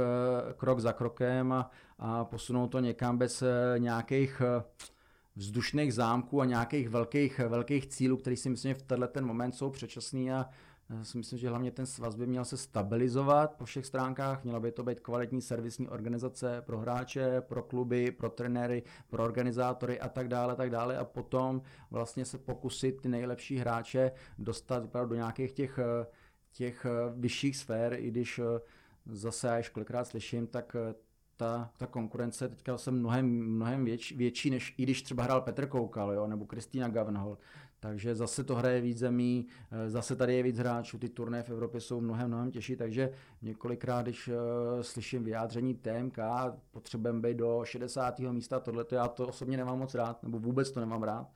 B: krok za krokem a, a posunout to někam bez eh, nějakých eh, vzdušných zámků a nějakých velkých, velkých cílů, které si myslím, že v tenhle ten moment jsou předčasný a si myslím, že hlavně ten svaz by měl se stabilizovat po všech stránkách, měla by to být kvalitní servisní organizace pro hráče, pro kluby, pro trenéry, pro organizátory a tak dále, tak dále. A potom vlastně se pokusit ty nejlepší hráče dostat do nějakých těch, eh, těch vyšších sfér, i když zase, až kolikrát slyším, tak ta, ta konkurence teďka jsem mnohem, mnohem větší, větší, než i když třeba hrál Petr Koukal, jo, nebo Kristýna Gavenhol. Takže zase to hraje víc zemí, eh, zase tady je víc hráčů, ty turné v Evropě jsou mnohem, mnohem těžší, takže několikrát, když uh, slyším vyjádření TMK, potřebujeme být do 60. místa, tohle já to osobně nemám moc rád, nebo vůbec to nemám rád.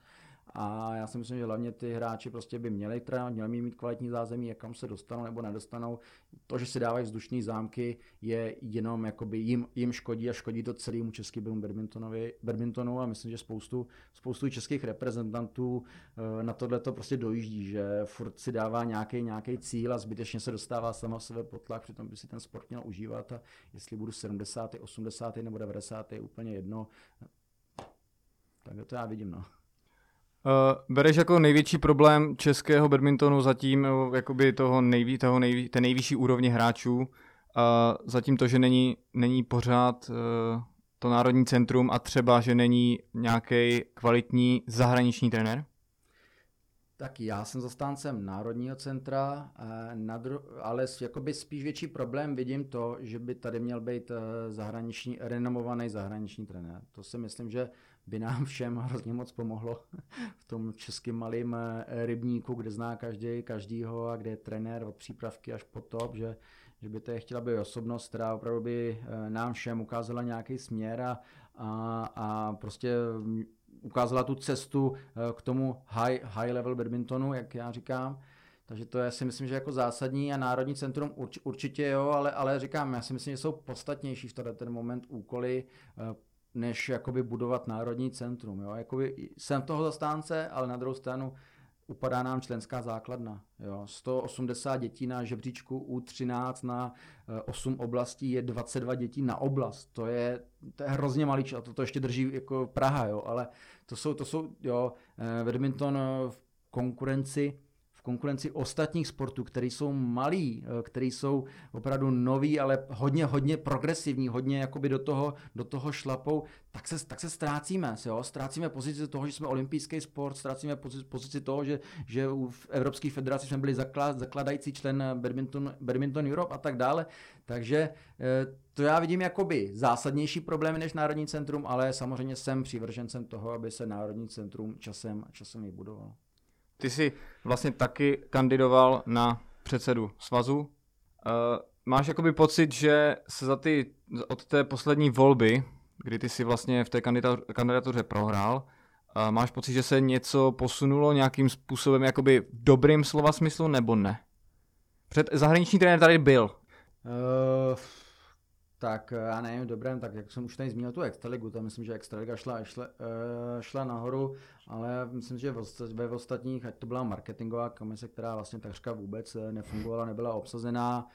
B: A já si myslím, že hlavně ty hráči prostě by měli trénovat, měli mít kvalitní zázemí, jak kam se dostanou nebo nedostanou. To, že si dávají vzdušní zámky, je jenom jakoby jim, jim škodí a škodí to celému českému badmintonovi, badmintonu a myslím, že spoustu, spoustu českých reprezentantů eh, na tohle to prostě dojíždí, že furt si dává nějaký, nějaký cíl a zbytečně se dostává sama sebe pod tlak, přitom by si ten sport měl užívat a jestli budu 70., 80. nebo 90. je úplně jedno. Tak to já vidím, no.
A: Uh, bereš jako největší problém českého badmintonu zatím, jakoby toho, nejví, toho nejví, té nejvyšší úrovně hráčů, a zatím to, že není, není pořád uh, to národní centrum a třeba, že není nějaký kvalitní zahraniční trenér?
B: Tak já jsem zastáncem Národního centra, ale jakoby spíš větší problém vidím to, že by tady měl být zahraniční, renomovaný zahraniční trenér. To si myslím, že by nám všem hrozně moc pomohlo v tom českým malým eh, rybníku, kde zná každý každýho a kde je trenér od přípravky až po top, že, že by to je chtěla být osobnost, která opravdu by eh, nám všem ukázala nějaký směr a, a, a prostě ukázala tu cestu eh, k tomu high, high level badmintonu, jak já říkám. Takže to je si myslím, že jako zásadní a Národní centrum urč, určitě jo, ale, ale říkám, já si myslím, že jsou podstatnější v ten moment úkoly než jakoby budovat národní centrum. Jo? Jakoby jsem toho zastánce, ale na druhou stranu upadá nám členská základna. Jo? 180 dětí na žebříčku U13 na 8 eh, oblastí je 22 dětí na oblast. To je, to je hrozně malý čas, to, to ještě drží jako Praha, jo? ale to jsou, to jsou jo, eh, badminton v konkurenci konkurenci ostatních sportů, které jsou malí, eh, které jsou opravdu noví, ale hodně, hodně progresivní, hodně jakoby do toho, do toho šlapou, tak se, tak se ztrácíme. Jo? Ztrácíme pozici toho, že jsme olympijský sport, ztrácíme pozici, pozici toho, že, že v Evropské federaci jsme byli zaklad, zakladající člen badminton, badminton Europe a tak dále. Takže eh, to já vidím jakoby zásadnější problémy než Národní centrum, ale samozřejmě jsem přivržencem toho, aby se Národní centrum časem, časem vybudovalo.
A: Ty jsi vlastně taky kandidoval na předsedu svazu. Uh, máš jakoby pocit, že se za ty, od té poslední volby, kdy ty si vlastně v té kandidatuře prohrál, uh, máš pocit, že se něco posunulo nějakým způsobem jakoby dobrým slova smyslu nebo ne? Před zahraniční trenér tady byl. Uh,
B: tak eh, já nevím, dobrém, tak jak jsem už tady zmínil tu Extraligu, tam myslím, že Extraliga šla, šla, eh, šla nahoru, ale myslím, že ve ostatních, ať to byla marketingová komise, která vlastně takřka vůbec eh, nefungovala, nebyla obsazená,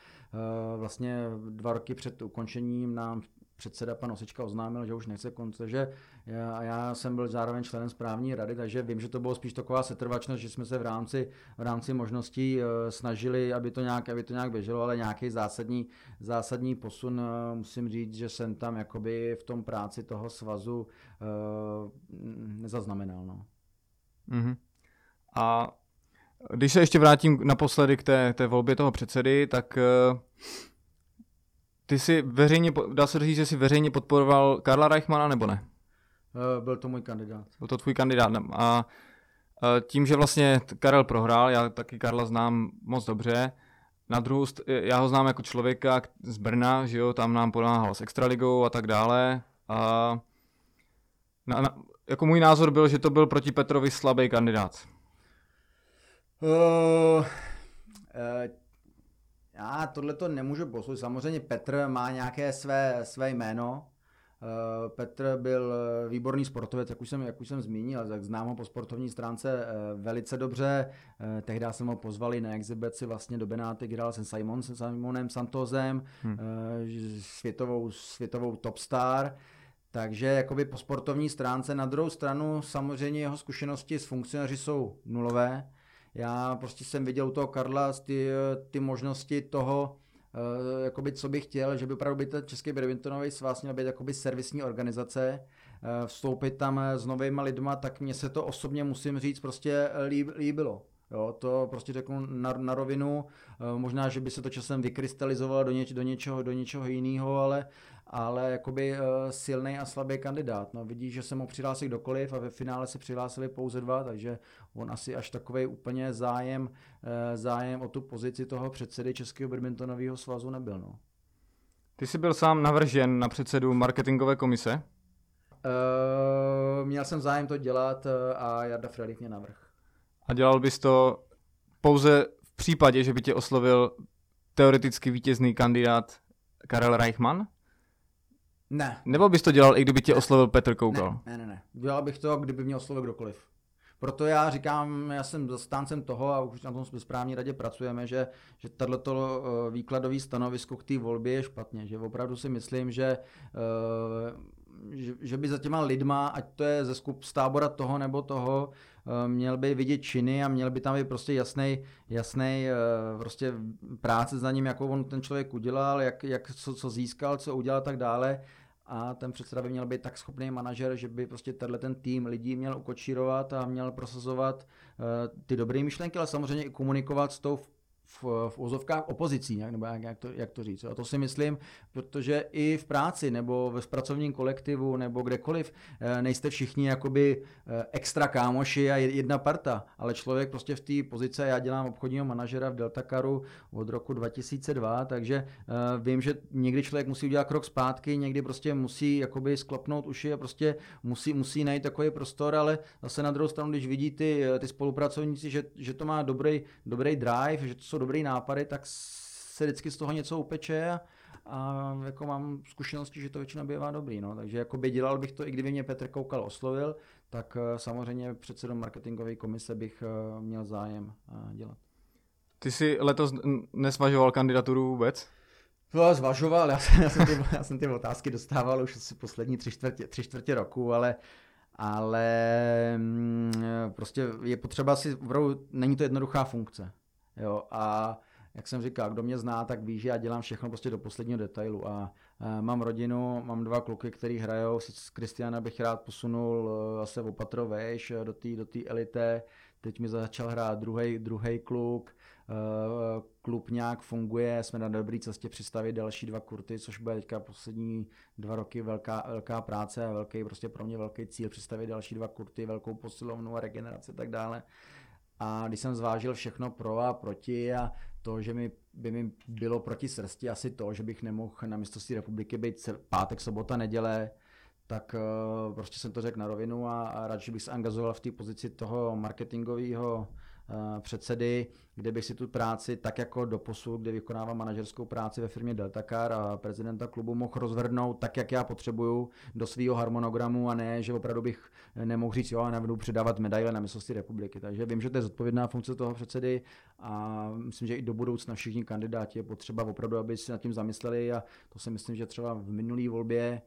B: vlastně dva roky před ukončením nám předseda pan Osička oznámil, že už nechce konce, že já, já jsem byl zároveň členem správní rady, takže vím, že to bylo spíš taková setrvačnost, že jsme se v rámci, v rámci možností uh, snažili, aby to, nějak, aby to nějak běželo, ale nějaký zásadní, zásadní posun, uh, musím říct, že jsem tam jakoby v tom práci toho svazu uh, nezaznamenal. No.
A: Mm-hmm. A když se ještě vrátím naposledy k té, té volbě toho předsedy, tak uh ty jsi veřejně, dá se říct, že jsi veřejně podporoval Karla Reichmana nebo ne?
B: Eh, byl to můj kandidát.
A: Byl to tvůj kandidát. A tím, že vlastně Karel prohrál, já taky Karla znám moc dobře, na druhou, já ho znám jako člověka z Brna, že jo, tam nám pomáhal s Extraligou a tak dále. A na, na, jako můj názor byl, že to byl proti Petrovi slabý kandidát. Uh,
B: uh, já tohle to nemůžu posoudit. Samozřejmě Petr má nějaké své, své jméno. Eh, Petr byl výborný sportovec, jak už jsem, jak už jsem zmínil, tak znám ho po sportovní stránce eh, velice dobře. Eh, tehdy jsem ho pozvali na exibici vlastně do Benáty, hrál jsem Simon, se Simonem Santozem, hmm. světovou, světovou top star. Takže jakoby po sportovní stránce. Na druhou stranu samozřejmě jeho zkušenosti s funkcionáři jsou nulové. Já prostě jsem viděl u toho Karla ty, ty možnosti toho, uh, jakoby, co bych chtěl, že by opravdu by ten Český badmintonový svaz měl být jakoby servisní organizace, uh, vstoupit tam s novými lidma, tak mně se to osobně musím říct prostě líb, líbilo. Jo, to prostě řeknu na, na rovinu, možná, že by se to časem vykrystalizovalo do, něč, do, něčeho, do něčeho jiného, ale, ale jakoby uh, silný a slabý kandidát. No, vidí, že se mu přihlásil kdokoliv a ve finále se přihlásili pouze dva, takže on asi až takový úplně zájem, uh, zájem o tu pozici toho předsedy Českého badmintonového svazu nebyl. No.
A: Ty jsi byl sám navržen na předsedu marketingové komise?
B: Uh, měl jsem zájem to dělat a Jarda Frelich mě navrh.
A: A dělal bys to pouze v případě, že by tě oslovil teoreticky vítězný kandidát Karel Reichmann?
B: Ne.
A: Nebo bys to dělal, i kdyby tě oslovil Petr Koukal?
B: Ne, ne, ne. Dělal bych to, kdyby mě oslovil kdokoliv. Proto já říkám, já jsem zastáncem toho a už na tom správní radě pracujeme, že, že tato eh, výkladové stanovisko k té volbě je špatně. Že opravdu si myslím, že, eh, že, že by za těma lidma, ať to je ze skup z tábora toho nebo toho, eh, měl by vidět činy a měl by tam být prostě jasný, jasný prostě práce za ním, jakou on ten člověk udělal, jak, jak co, co získal, co udělal a tak dále a ten předseda by měl být tak schopný manažer, že by prostě tenhle ten tým lidí měl ukočírovat a měl prosazovat uh, ty dobré myšlenky, ale samozřejmě i komunikovat s tou v, v úzovkách opozicí, nebo jak, jak, to, jak to říct. A to si myslím, protože i v práci nebo ve pracovním kolektivu nebo kdekoliv eh, nejste všichni jakoby eh, extra kámoši a jedna parta, ale člověk prostě v té pozici, já dělám obchodního manažera v Deltakaru od roku 2002, takže eh, vím, že někdy člověk musí udělat krok zpátky, někdy prostě musí jakoby sklopnout uši a prostě musí, musí najít takový prostor, ale zase na druhou stranu, když vidí ty, ty spolupracovníci, že, že to má dobrý, dobrý drive, že to jsou jsou dobrý nápady, tak se vždycky z toho něco upeče a, a jako mám zkušenosti, že to většinou bývá dobrý. No. Takže jako by dělal bych to, i kdyby mě Petr Koukal oslovil, tak eh, samozřejmě předsedou marketingové komise bych eh, měl zájem eh, dělat.
A: Ty jsi letos nesvažoval kandidaturu vůbec?
B: To zvažoval, já jsem, já, jsem ty, já jsem ty otázky dostával už asi poslední tři čtvrtě, tři čtvrtě roku, ale ale mm, prostě je potřeba si, opravdu není to jednoduchá funkce. Jo, a jak jsem říkal, kdo mě zná, tak ví, že já dělám všechno prostě do posledního detailu. A, mám rodinu, mám dva kluky, který hrajou, z Kristiana bych rád posunul zase opatro vejš do té do elité. Teď mi začal hrát druhý kluk, klub nějak funguje, jsme na dobré cestě přistavit další dva kurty, což bude teďka poslední dva roky velká, velká práce a velký, prostě pro mě velký cíl přistavit další dva kurty, velkou posilovnu a regeneraci a tak dále. A když jsem zvážil všechno pro a proti a to, že mi, by mi bylo proti srsti asi to, že bych nemohl na mistrovství republiky být pátek, sobota, neděle, tak uh, prostě jsem to řekl na rovinu a, a radši bych se angažoval v té pozici toho marketingového předsedy, kde bych si tu práci tak jako do posud, kde vykonávám manažerskou práci ve firmě Deltacar a prezidenta klubu mohl rozvrhnout tak, jak já potřebuju do svého harmonogramu a ne, že opravdu bych nemohl říct, jo, a nebudu předávat medaile na mistrovství republiky. Takže vím, že to je zodpovědná funkce toho předsedy a myslím, že i do budoucna všichni kandidáti je potřeba opravdu, aby si nad tím zamysleli a to si myslím, že třeba v minulé volbě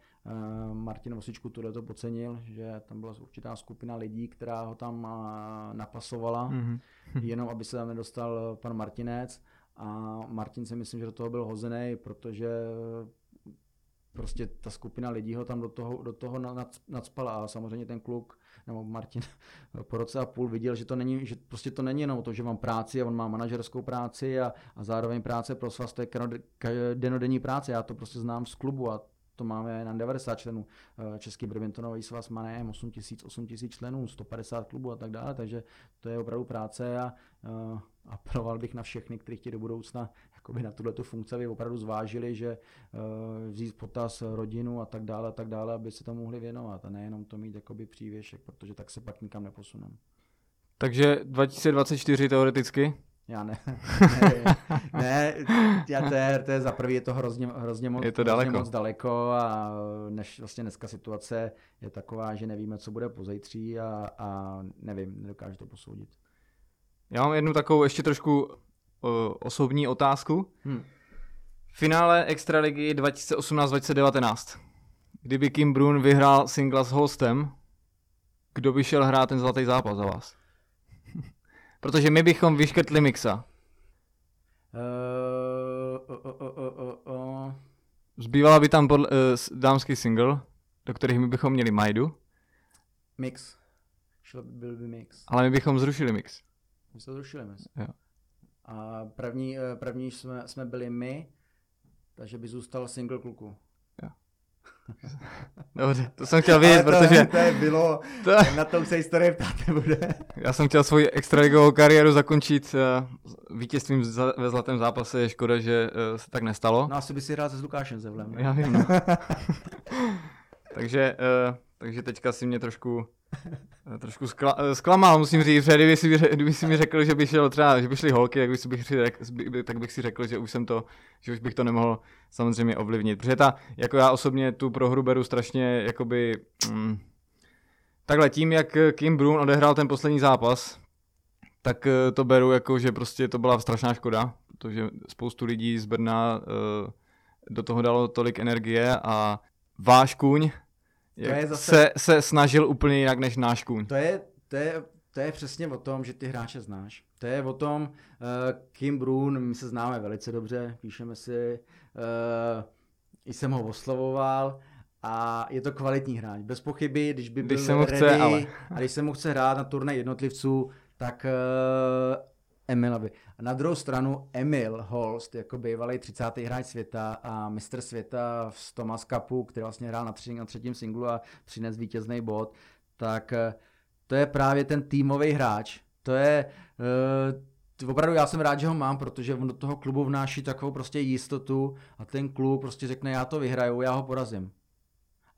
B: Martin Vosičku tohle to pocenil, že tam byla určitá skupina lidí, která ho tam uh, napasovala, mm-hmm. jenom aby se tam nedostal pan Martinec. A Martin si myslím, že do toho byl hozený, protože prostě ta skupina lidí ho tam do toho, do toho nadspala a samozřejmě ten kluk nebo Martin po roce a půl viděl, že to není, že prostě to není jenom to, že mám práci a on má manažerskou práci a, a zároveň práce pro svaz, to je denodenní práce, já to prostě znám z klubu a to máme na 90 členů. Eh, Český badmintonový svaz má nejen 8 tisíc, 8 tisíc členů, 150 klubů a tak dále, takže to je opravdu práce a uh, apeloval bych na všechny, kteří chtějí do budoucna jakoby na tuhle funkci, aby opravdu zvážili, že uh, vzít potaz rodinu a tak dále a tak dále, aby se tomu mohli věnovat a nejenom to mít jakoby přívěšek, protože tak se pak nikam neposuneme.
A: Takže 2024 teoreticky?
B: Já ne. ne, ne já to, je, to je za prvý je to hrozně, hrozně, moc,
A: je to daleko.
B: hrozně moc daleko a než vlastně dneska situace je taková, že nevíme, co bude pozejtří a, a nevím, nedokážu to posoudit.
A: Já mám jednu takovou ještě trošku uh, osobní otázku. Hmm. Finále Extraligy 2018-2019. Kdyby Kim Brun vyhrál singla s Holstem, kdo by šel hrát ten zlatý zápas za vás? Protože my bychom vyškrtli Mixa. Uh, uh, uh, uh. Zbývala by tam podle, uh, dámský single, do kterých my bychom měli Majdu.
B: Mix. Šel by, byl by mix.
A: Ale my bychom zrušili mix.
B: My jsme zrušili mix.
A: Jo.
B: A první, první jsme, jsme byli my, takže by zůstal single kluku.
A: Dobře, to jsem chtěl vědět, to, protože...
B: To je bylo, to... na tom se historie ptát nebude.
A: Já jsem chtěl svoji extraligovou kariéru zakončit uh, vítězstvím ve zlatém zápase, je škoda, že uh, se tak nestalo.
B: No asi by si hrál se s Lukášem Zevlem.
A: Já vím, no. Takže uh, takže teďka si mě trošku trošku skla, zklamal, musím říct, že kdyby si, kdyby si mi řekl, že by šel třeba, že by šly holky, tak bych, si bych, tak bych si řekl, že už jsem to, že už bych to nemohl samozřejmě ovlivnit. Protože ta, jako já osobně tu prohru beru strašně, jakoby, mm, takhle tím, jak Kim Brun odehrál ten poslední zápas, tak eh, to beru jako, že prostě to byla strašná škoda, protože spoustu lidí z Brna uh, do toho dalo tolik energie a váš kůň to je zase... se, se snažil úplně jinak než náš kůň.
B: To je, to je to je přesně o tom, že ty hráče znáš. To je o tom, uh, Kim Brun, my se známe velice dobře, píšeme si, uh, i jsem ho oslovoval a je to kvalitní hráč. Bez pochyby, když by byl když se mu ready chce, ale... a když se mu chce hrát na turnaj jednotlivců, tak uh, Emilovi. Na druhou stranu Emil Holst, jako bývalý 30. hráč světa a mistr světa v Thomas Cupu, který vlastně hrál na, třetím, na třetím singlu a přines vítězný bod, tak uh, to je právě ten týmový hráč. To je, uh, opravdu já jsem rád, že ho mám, protože on do toho klubu vnáší takovou prostě jistotu a ten klub prostě řekne, já to vyhraju, já ho porazím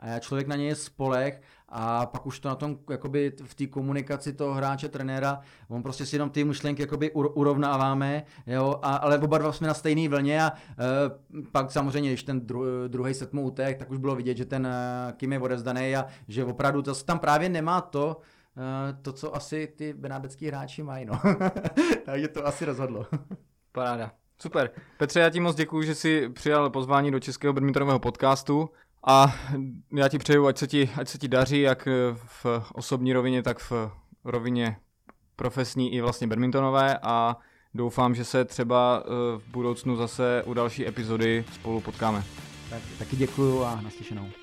B: a člověk na něj je spolech a pak už to na tom, jakoby v té komunikaci toho hráče, trenéra, on prostě si jenom ty myšlenky jakoby urovnáváme, jo, a, ale oba dva jsme na stejné vlně a e, pak samozřejmě, když ten dru, druhý set mu utek, tak už bylo vidět, že ten e, Kim je odezdaný a že opravdu to tam právě nemá to, e, to, co asi ty benábecký hráči mají, no. Takže to asi rozhodlo.
A: Paráda. Super. Petře, já ti moc děkuji, že jsi přijal pozvání do Českého badmintonového podcastu. A já ti přeju, ať se ti, ať se ti daří, jak v osobní rovině, tak v rovině profesní i vlastně badmintonové a doufám, že se třeba eh, v budoucnu zase u další epizody spolu potkáme.
B: Tak, taky děkuju a naslyšenou.